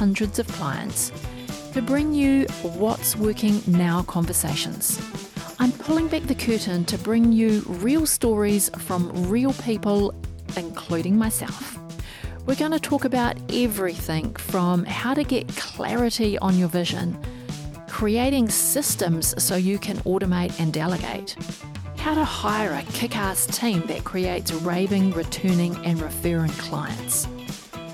hundreds of clients to bring you what's working now conversations. I'm pulling back the curtain to bring you real stories from real people, including myself. We're going to talk about everything from how to get clarity on your vision, creating systems so you can automate and delegate how to hire a kick ass team that creates raving, returning, and referring clients.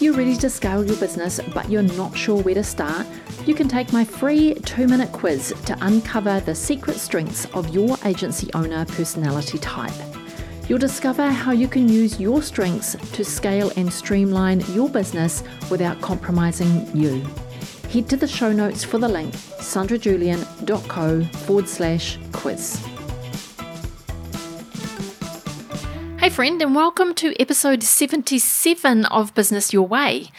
If you're ready to scale your business but you're not sure where to start, you can take my free two minute quiz to uncover the secret strengths of your agency owner personality type. You'll discover how you can use your strengths to scale and streamline your business without compromising you. Head to the show notes for the link sandrajulian.co forward slash quiz. Hey, friend, and welcome to episode 77 of Business Your Way.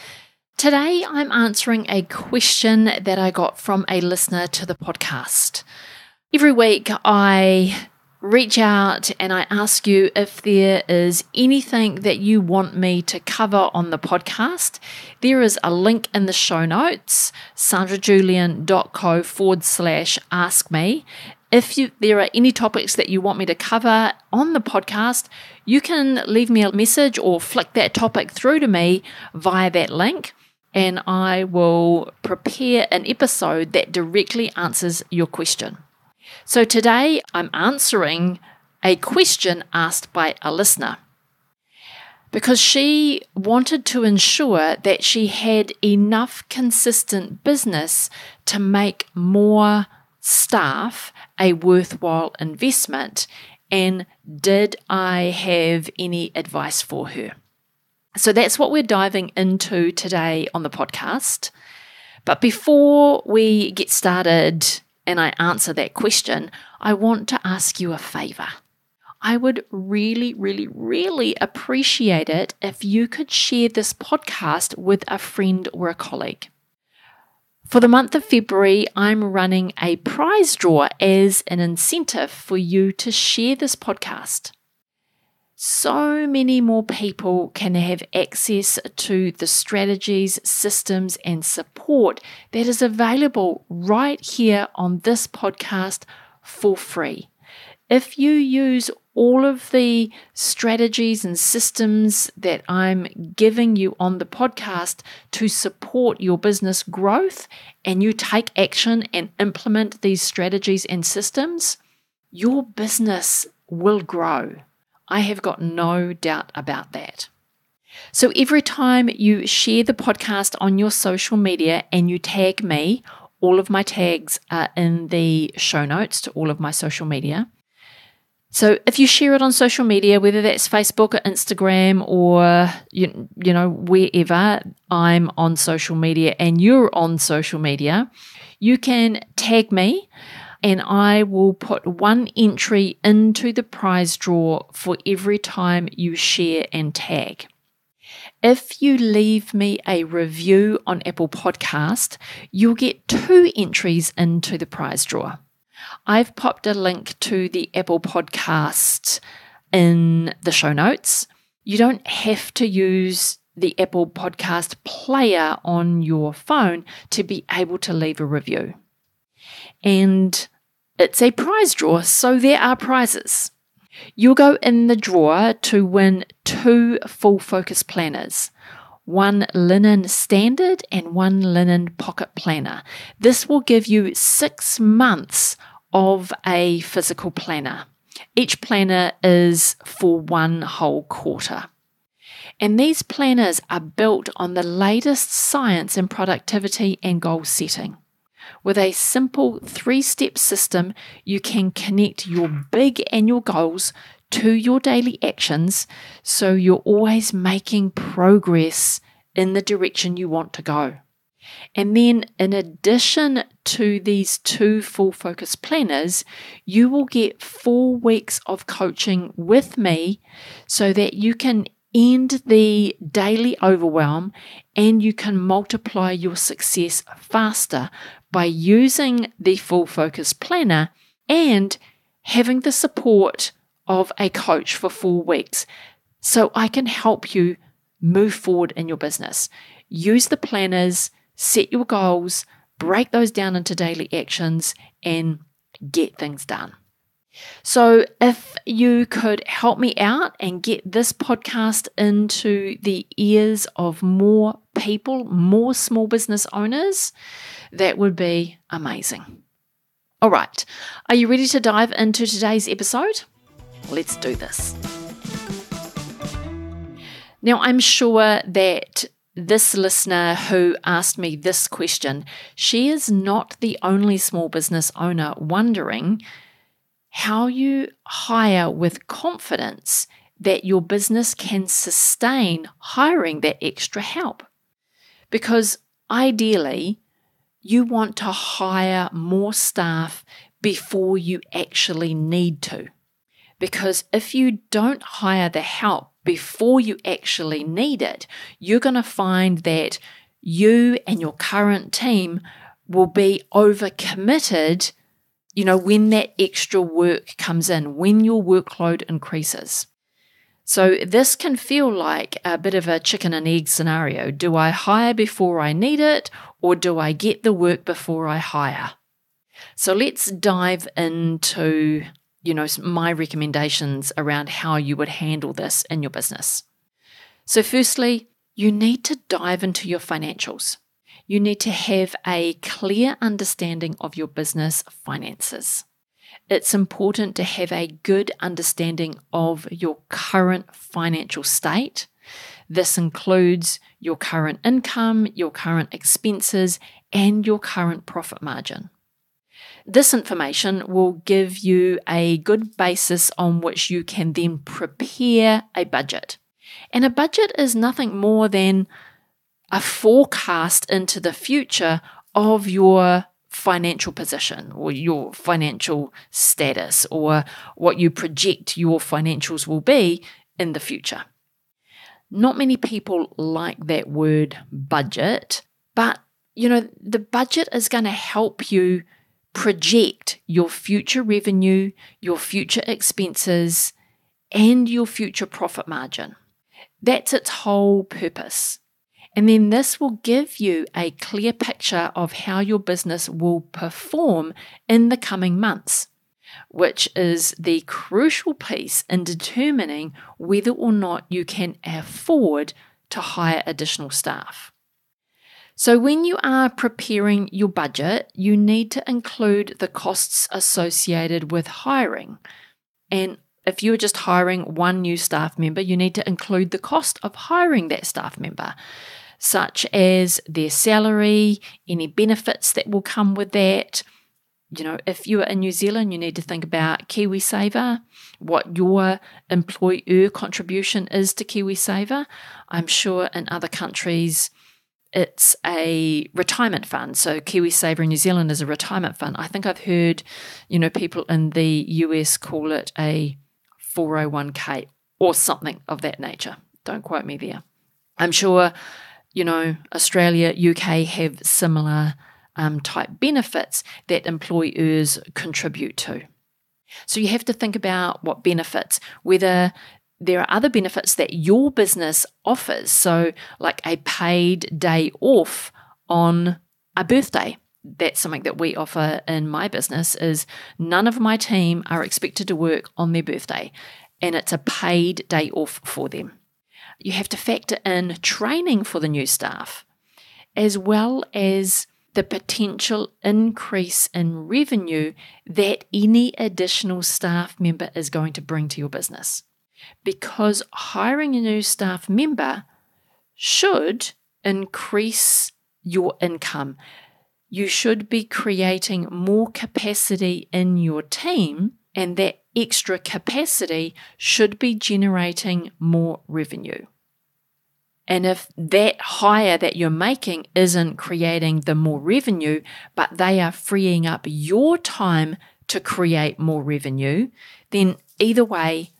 Today, I'm answering a question that I got from a listener to the podcast. Every week, I reach out and I ask you if there is anything that you want me to cover on the podcast. There is a link in the show notes, sandrajulian.co forward slash ask me. If you, there are any topics that you want me to cover on the podcast, you can leave me a message or flick that topic through to me via that link, and I will prepare an episode that directly answers your question. So today I'm answering a question asked by a listener because she wanted to ensure that she had enough consistent business to make more staff a worthwhile investment? And did I have any advice for her? So that's what we're diving into today on the podcast. But before we get started and I answer that question, I want to ask you a favor. I would really, really, really appreciate it if you could share this podcast with a friend or a colleague. For the month of February, I'm running a prize draw as an incentive for you to share this podcast. So many more people can have access to the strategies, systems, and support that is available right here on this podcast for free. If you use all of the strategies and systems that I'm giving you on the podcast to support your business growth and you take action and implement these strategies and systems, your business will grow. I have got no doubt about that. So every time you share the podcast on your social media and you tag me, all of my tags are in the show notes to all of my social media. So if you share it on social media, whether that's Facebook or Instagram or you, you know wherever I'm on social media and you're on social media, you can tag me and I will put one entry into the prize draw for every time you share and tag. If you leave me a review on Apple Podcast, you'll get two entries into the prize draw. I've popped a link to the Apple Podcast in the show notes. You don't have to use the Apple Podcast player on your phone to be able to leave a review. And it's a prize draw, so there are prizes. You'll go in the drawer to win two full focus planners one linen standard, and one linen pocket planner. This will give you six months of a physical planner. Each planner is for one whole quarter. And these planners are built on the latest science in productivity and goal setting. With a simple three step system, you can connect your big annual goals to your daily actions so you're always making progress in the direction you want to go. And then, in addition to these two full focus planners, you will get four weeks of coaching with me so that you can end the daily overwhelm and you can multiply your success faster by using the full focus planner and having the support of a coach for four weeks so I can help you move forward in your business. Use the planners, set your goals, break those down into daily actions, and get things done. So, if you could help me out and get this podcast into the ears of more people, more small business owners, that would be amazing. All right, are you ready to dive into today's episode? Let's do this. Now, I'm sure that this listener who asked me this question, she is not the only small business owner wondering how you hire with confidence that your business can sustain hiring that extra help. Because ideally, you want to hire more staff before you actually need to. Because if you don't hire the help before you actually need it, you're going to find that you and your current team will be overcommitted you know, when that extra work comes in, when your workload increases. So, this can feel like a bit of a chicken and egg scenario. Do I hire before I need it, or do I get the work before I hire? So, let's dive into, you know, my recommendations around how you would handle this in your business. So, firstly, you need to dive into your financials you need to have a clear understanding of your business finances. It's important to have a good understanding of your current financial state. This includes your current income, your current expenses, and your current profit margin. This information will give you a good basis on which you can then prepare a budget. And a budget is nothing more than a forecast into the future of your financial position or your financial status or what you project your financials will be in the future. Not many people like that word budget, but you know, the budget is going to help you project your future revenue, your future expenses, and your future profit margin. That's its whole purpose. And then this will give you a clear picture of how your business will perform in the coming months, which is the crucial piece in determining whether or not you can afford to hire additional staff. So, when you are preparing your budget, you need to include the costs associated with hiring. And if you're just hiring one new staff member, you need to include the cost of hiring that staff member such as their salary, any benefits that will come with that. You know, if you are in New Zealand, you need to think about KiwiSaver, what your employer contribution is to KiwiSaver. I'm sure in other countries, it's a retirement fund. So KiwiSaver in New Zealand is a retirement fund. I think I've heard, you know, people in the US call it a 401k or something of that nature. Don't quote me there. I'm sure you know, Australia, UK have similar um, type benefits that employers contribute to. So you have to think about what benefits, whether there are other benefits that your business offers. So, like a paid day off on a birthday. That's something that we offer in my business is none of my team are expected to work on their birthday and it's a paid day off for them you have to factor in training for the new staff, as well as the potential increase in revenue that any additional staff member is going to bring to your business. Because hiring a new staff member should increase your income. You should be creating more capacity in your team, and that extra capacity should be generating more revenue. And if that hire that you're making isn't creating the more revenue, but they are freeing up your time to create more revenue, then either way,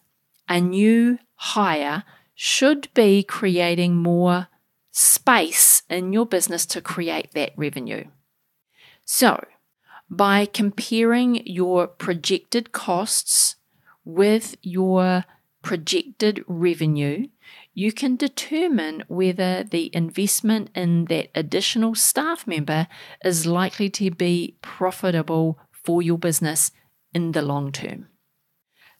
a new hire should be creating more space in your business to create that revenue. So, by comparing your projected costs with your projected revenue, you can determine whether the investment in that additional staff member is likely to be profitable for your business in the long term.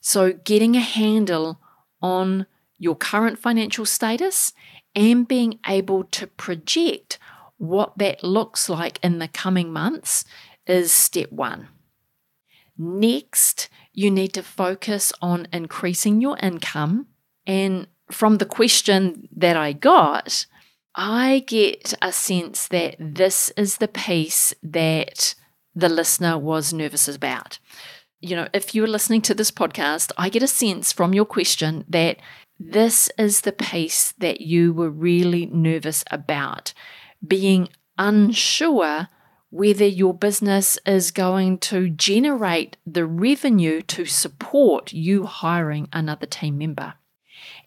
So, getting a handle on your current financial status and being able to project what that looks like in the coming months is step one. Next, you need to focus on increasing your income. And from the question that I got, I get a sense that this is the piece that the listener was nervous about. You know, if you're listening to this podcast, I get a sense from your question that this is the piece that you were really nervous about, being unsure whether your business is going to generate the revenue to support you hiring another team member.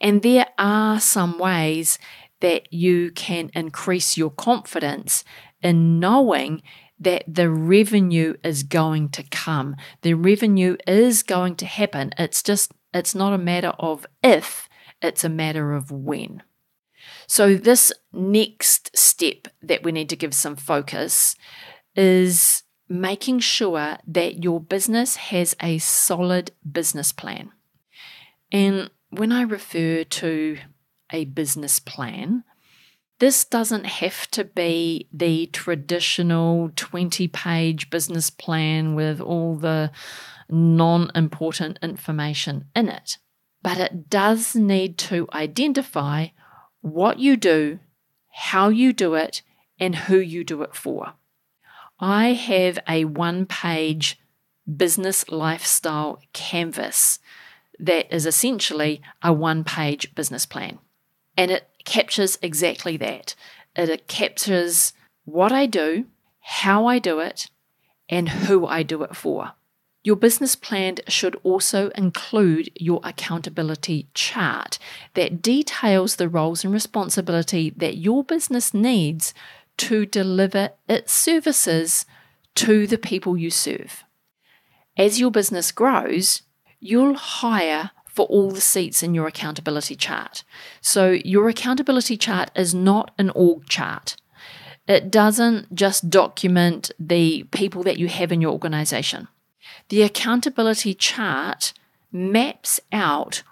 And there are some ways that you can increase your confidence in knowing that the revenue is going to come. The revenue is going to happen. It's just, it's not a matter of if, it's a matter of when. So, this next step that we need to give some focus is making sure that your business has a solid business plan. And when I refer to a business plan, this doesn't have to be the traditional 20 page business plan with all the non important information in it but it does need to identify what you do, how you do it, and who you do it for. I have a one page business lifestyle canvas that is essentially a one page business plan. And it captures exactly that. It captures what I do, how I do it, and who I do it for. Your business plan should also include your accountability chart that details the roles and responsibility that your business needs to deliver its services to the people you serve. As your business grows, you'll hire for all the seats in your accountability chart. So, your accountability chart is not an org chart. It doesn't just document the people that you have in your organization. The accountability chart maps out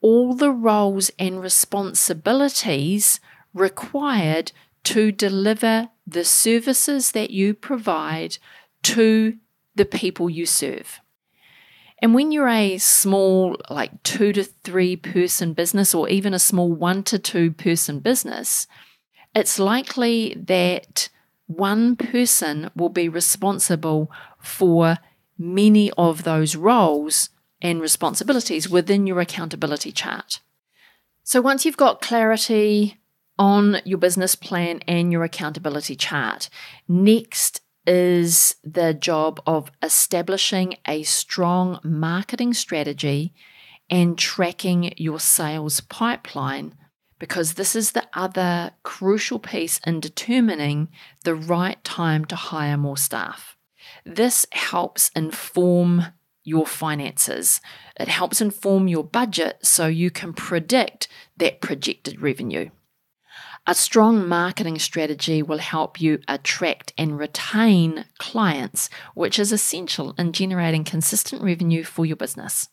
all the roles and responsibilities required to deliver the services that you provide to the people you serve. And when you're a small, like two to three person business, or even a small one to two person business, it's likely that one person will be responsible for many of those roles and responsibilities within your accountability chart. So once you've got clarity on your business plan and your accountability chart, next is the job of establishing a strong marketing strategy and tracking your sales pipeline because this is the other crucial piece in determining the right time to hire more staff. This helps inform your finances. It helps inform your budget so you can predict that projected revenue. A strong marketing strategy will help you attract and retain clients, which is essential in generating consistent revenue for your business.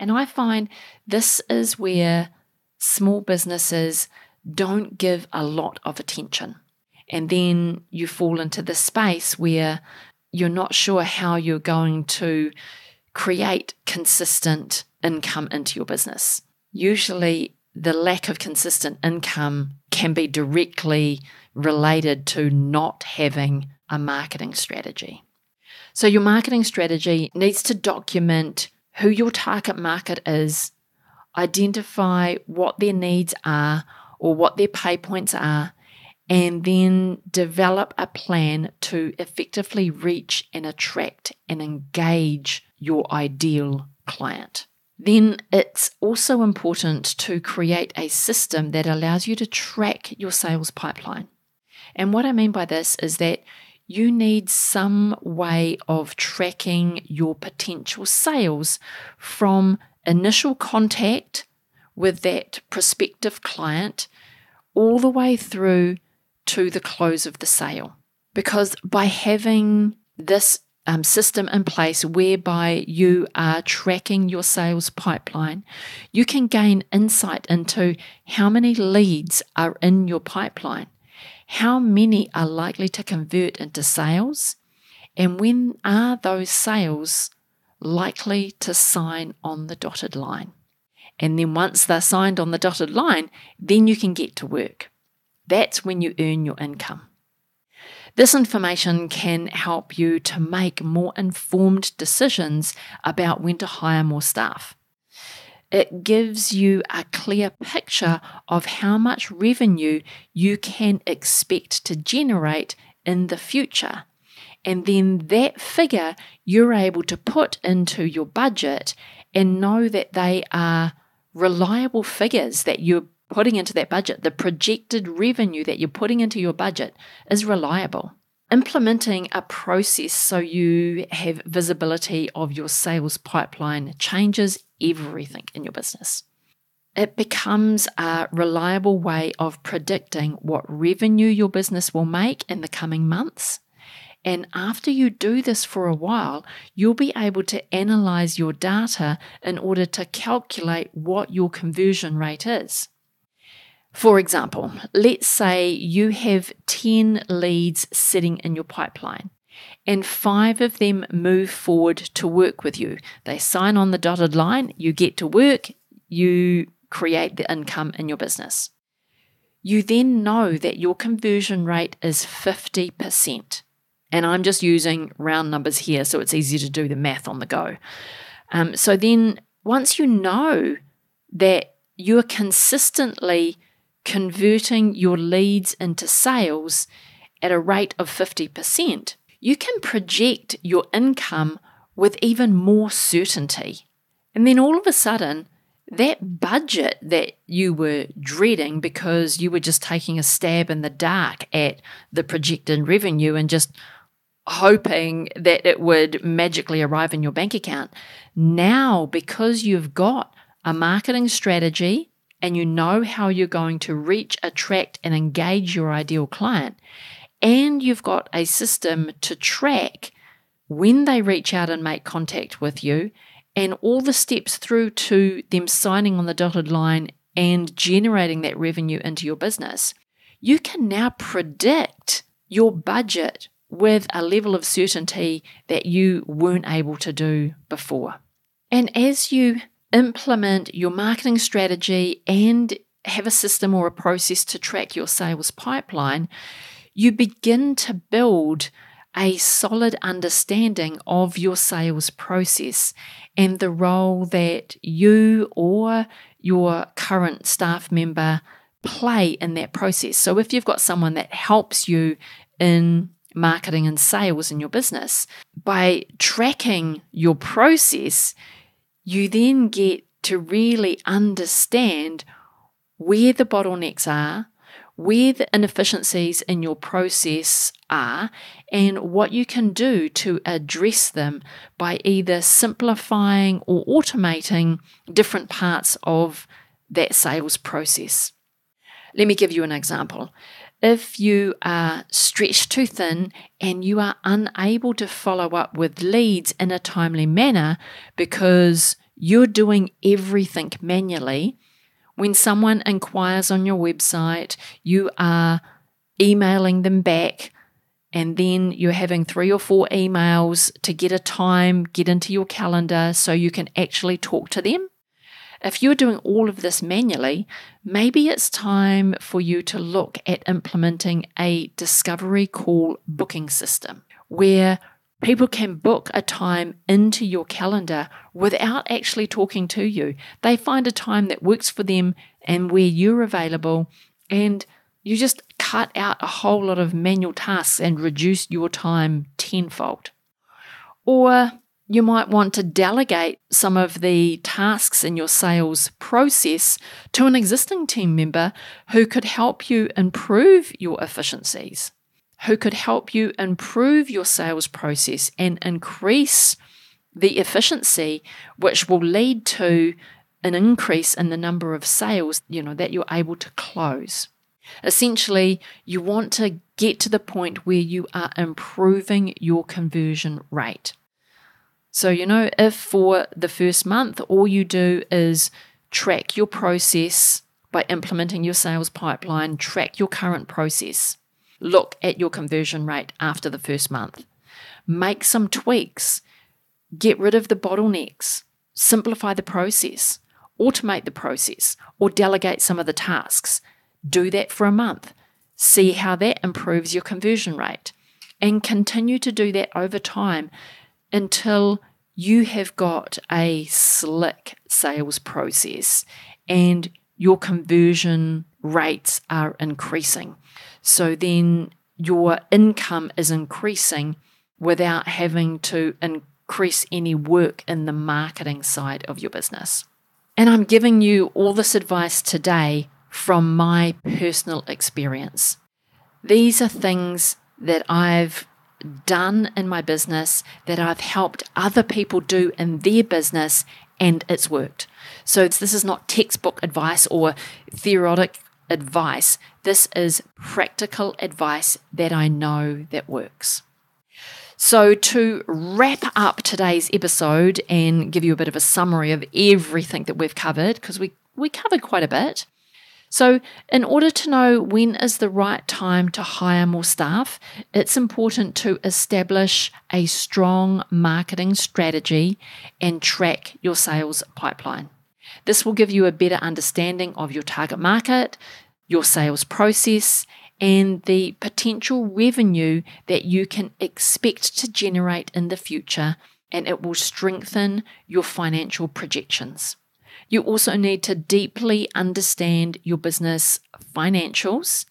And I find this is where small businesses don't give a lot of attention. And then you fall into the space where you're not sure how you're going to create consistent income into your business. Usually, the lack of consistent income can be directly related to not having a marketing strategy. So, your marketing strategy needs to document who your target market is, identify what their needs are or what their pay points are, and then develop a plan to effectively reach and attract and engage your ideal client. Then it's also important to create a system that allows you to track your sales pipeline. And what I mean by this is that you need some way of tracking your potential sales from initial contact with that prospective client all the way through to the close of the sale. Because by having this um, system in place whereby you are tracking your sales pipeline, you can gain insight into how many leads are in your pipeline, how many are likely to convert into sales, and when are those sales likely to sign on the dotted line. And then once they're signed on the dotted line, then you can get to work. That's when you earn your income. This information can help you to make more informed decisions about when to hire more staff. It gives you a clear picture of how much revenue you can expect to generate in the future. And then that figure you're able to put into your budget and know that they are reliable figures that you're putting into that budget, the projected revenue that you're putting into your budget is reliable. Implementing a process so you have visibility of your sales pipeline changes everything in your business. It becomes a reliable way of predicting what revenue your business will make in the coming months. And after you do this for a while, you'll be able to analyze your data in order to calculate what your conversion rate is. For example, let's say you have 10 leads sitting in your pipeline and five of them move forward to work with you. They sign on the dotted line, you get to work, you create the income in your business. You then know that your conversion rate is 50%. And I'm just using round numbers here so it's easy to do the math on the go. Um, so then, once you know that you're consistently converting your leads into sales at a rate of 50%, you can project your income with even more certainty. And then all of a sudden, that budget that you were dreading because you were just taking a stab in the dark at the projected revenue and just hoping that it would magically arrive in your bank account. Now, because you've got a marketing strategy and you know how you're going to reach, attract, and engage your ideal client, and you've got a system to track when they reach out and make contact with you, and all the steps through to them signing on the dotted line and generating that revenue into your business, you can now predict your budget with a level of certainty that you weren't able to do before. And as you implement your marketing strategy and have a system or a process to track your sales pipeline, you begin to build a solid understanding of your sales process and the role that you or your current staff member play in that process. So, if you've got someone that helps you in marketing and sales in your business, by tracking your process, you then get to really understand where the bottlenecks are, where the inefficiencies in your process are, and what you can do to address them by either simplifying or automating different parts of that sales process. Let me give you an example. If you are stretched too thin and you are unable to follow up with leads in a timely manner because you're doing everything manually, When someone inquires on your website, you are emailing them back, and then you're having three or four emails to get a time, get into your calendar so you can actually talk to them. If you're doing all of this manually, maybe it's time for you to look at implementing a discovery call booking system where people can book a time into your calendar without actually talking to you. They find a time that works for them and where you're available, and you just cut out a whole lot of manual tasks and reduce your time tenfold. Or you might want to delegate some of the tasks in your sales process to an existing team member who could help you improve your efficiencies, who could help you improve your sales process and increase the efficiency, which will lead to an increase in the number of sales, you know, that you're able to close. Essentially, you want to get to the point where you are improving your conversion rate. So, you know, if for the first month all you do is track your process by implementing your sales pipeline, track your current process, look at your conversion rate after the first month, make some tweaks, get rid of the bottlenecks, simplify the process, automate the process, or delegate some of the tasks. Do that for a month. See how that improves your conversion rate. And continue to do that over time until you have got a slick sales process and your conversion rates are increasing. So then your income is increasing without having to increase any work in the marketing side of your business. And I'm giving you all this advice today from my personal experience. These are things that I've done in my business that I've helped other people do in their business and it's worked. So this is not textbook advice or theoretic advice. This is practical advice that I know that works. So, to wrap up today's episode and give you a bit of a summary of everything that we've covered, because we, we covered quite a bit, so, in order to know when is the right time to hire more staff, it's important to establish a strong marketing strategy and track your sales pipeline. This will give you a better understanding of your target market, your sales process, and the potential revenue that you can expect to generate in the future, and it will strengthen your financial projections. You also need to deeply understand your business financials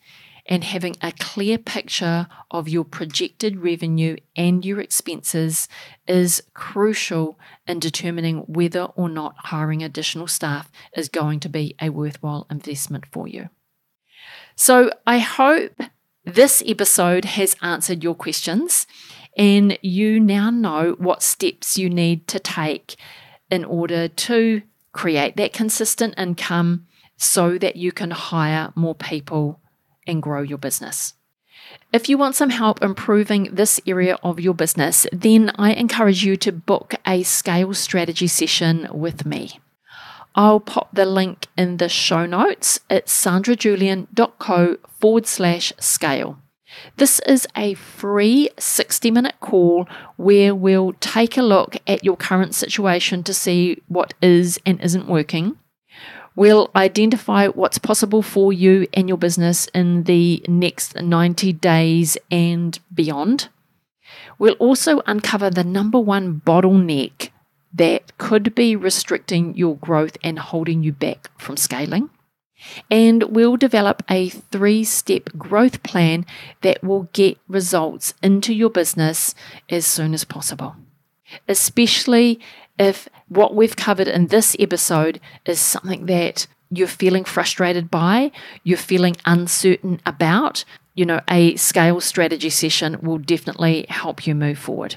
and having a clear picture of your projected revenue and your expenses is crucial in determining whether or not hiring additional staff is going to be a worthwhile investment for you. So, I hope this episode has answered your questions and you now know what steps you need to take in order to create that consistent income so that you can hire more people and grow your business. If you want some help improving this area of your business, then I encourage you to book a scale strategy session with me. I'll pop the link in the show notes at sandrajulian.co forward slash scale. This is a free 60 minute call where we'll take a look at your current situation to see what is and isn't working. We'll identify what's possible for you and your business in the next 90 days and beyond. We'll also uncover the number one bottleneck that could be restricting your growth and holding you back from scaling and we'll develop a three step growth plan that will get results into your business as soon as possible. Especially if what we've covered in this episode is something that you're feeling frustrated by, you're feeling uncertain about, you know, a scale strategy session will definitely help you move forward.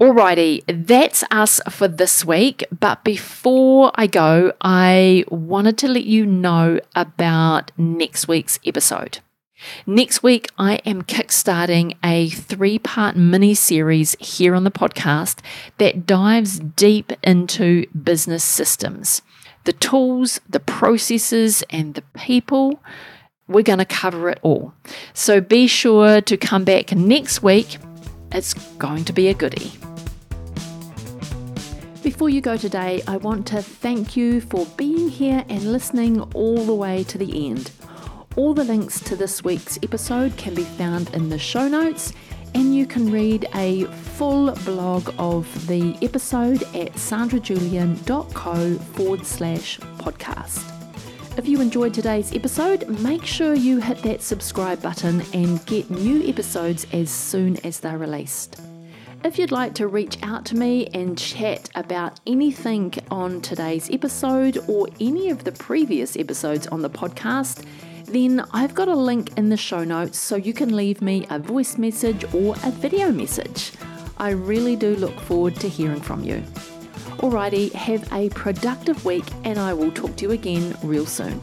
Alrighty, that's us for this week. But before I go, I wanted to let you know about next week's episode. Next week, I am kickstarting a three part mini series here on the podcast that dives deep into business systems. the tools, the processes, and the people. We're going to cover it all. So be sure to come back next week. It's going to be a goodie. Before you go today, I want to thank you for being here and listening all the way to the end. All the links to this week's episode can be found in the show notes, and you can read a full blog of the episode at sandrajulian.co forward slash podcast. If you enjoyed today's episode, make sure you hit that subscribe button and get new episodes as soon as they're released. If you'd like to reach out to me and chat about anything on today's episode or any of the previous episodes on the podcast, then I've got a link in the show notes so you can leave me a voice message or a video message. I really do look forward to hearing from you. Alrighty, have a productive week and I will talk to you again real soon.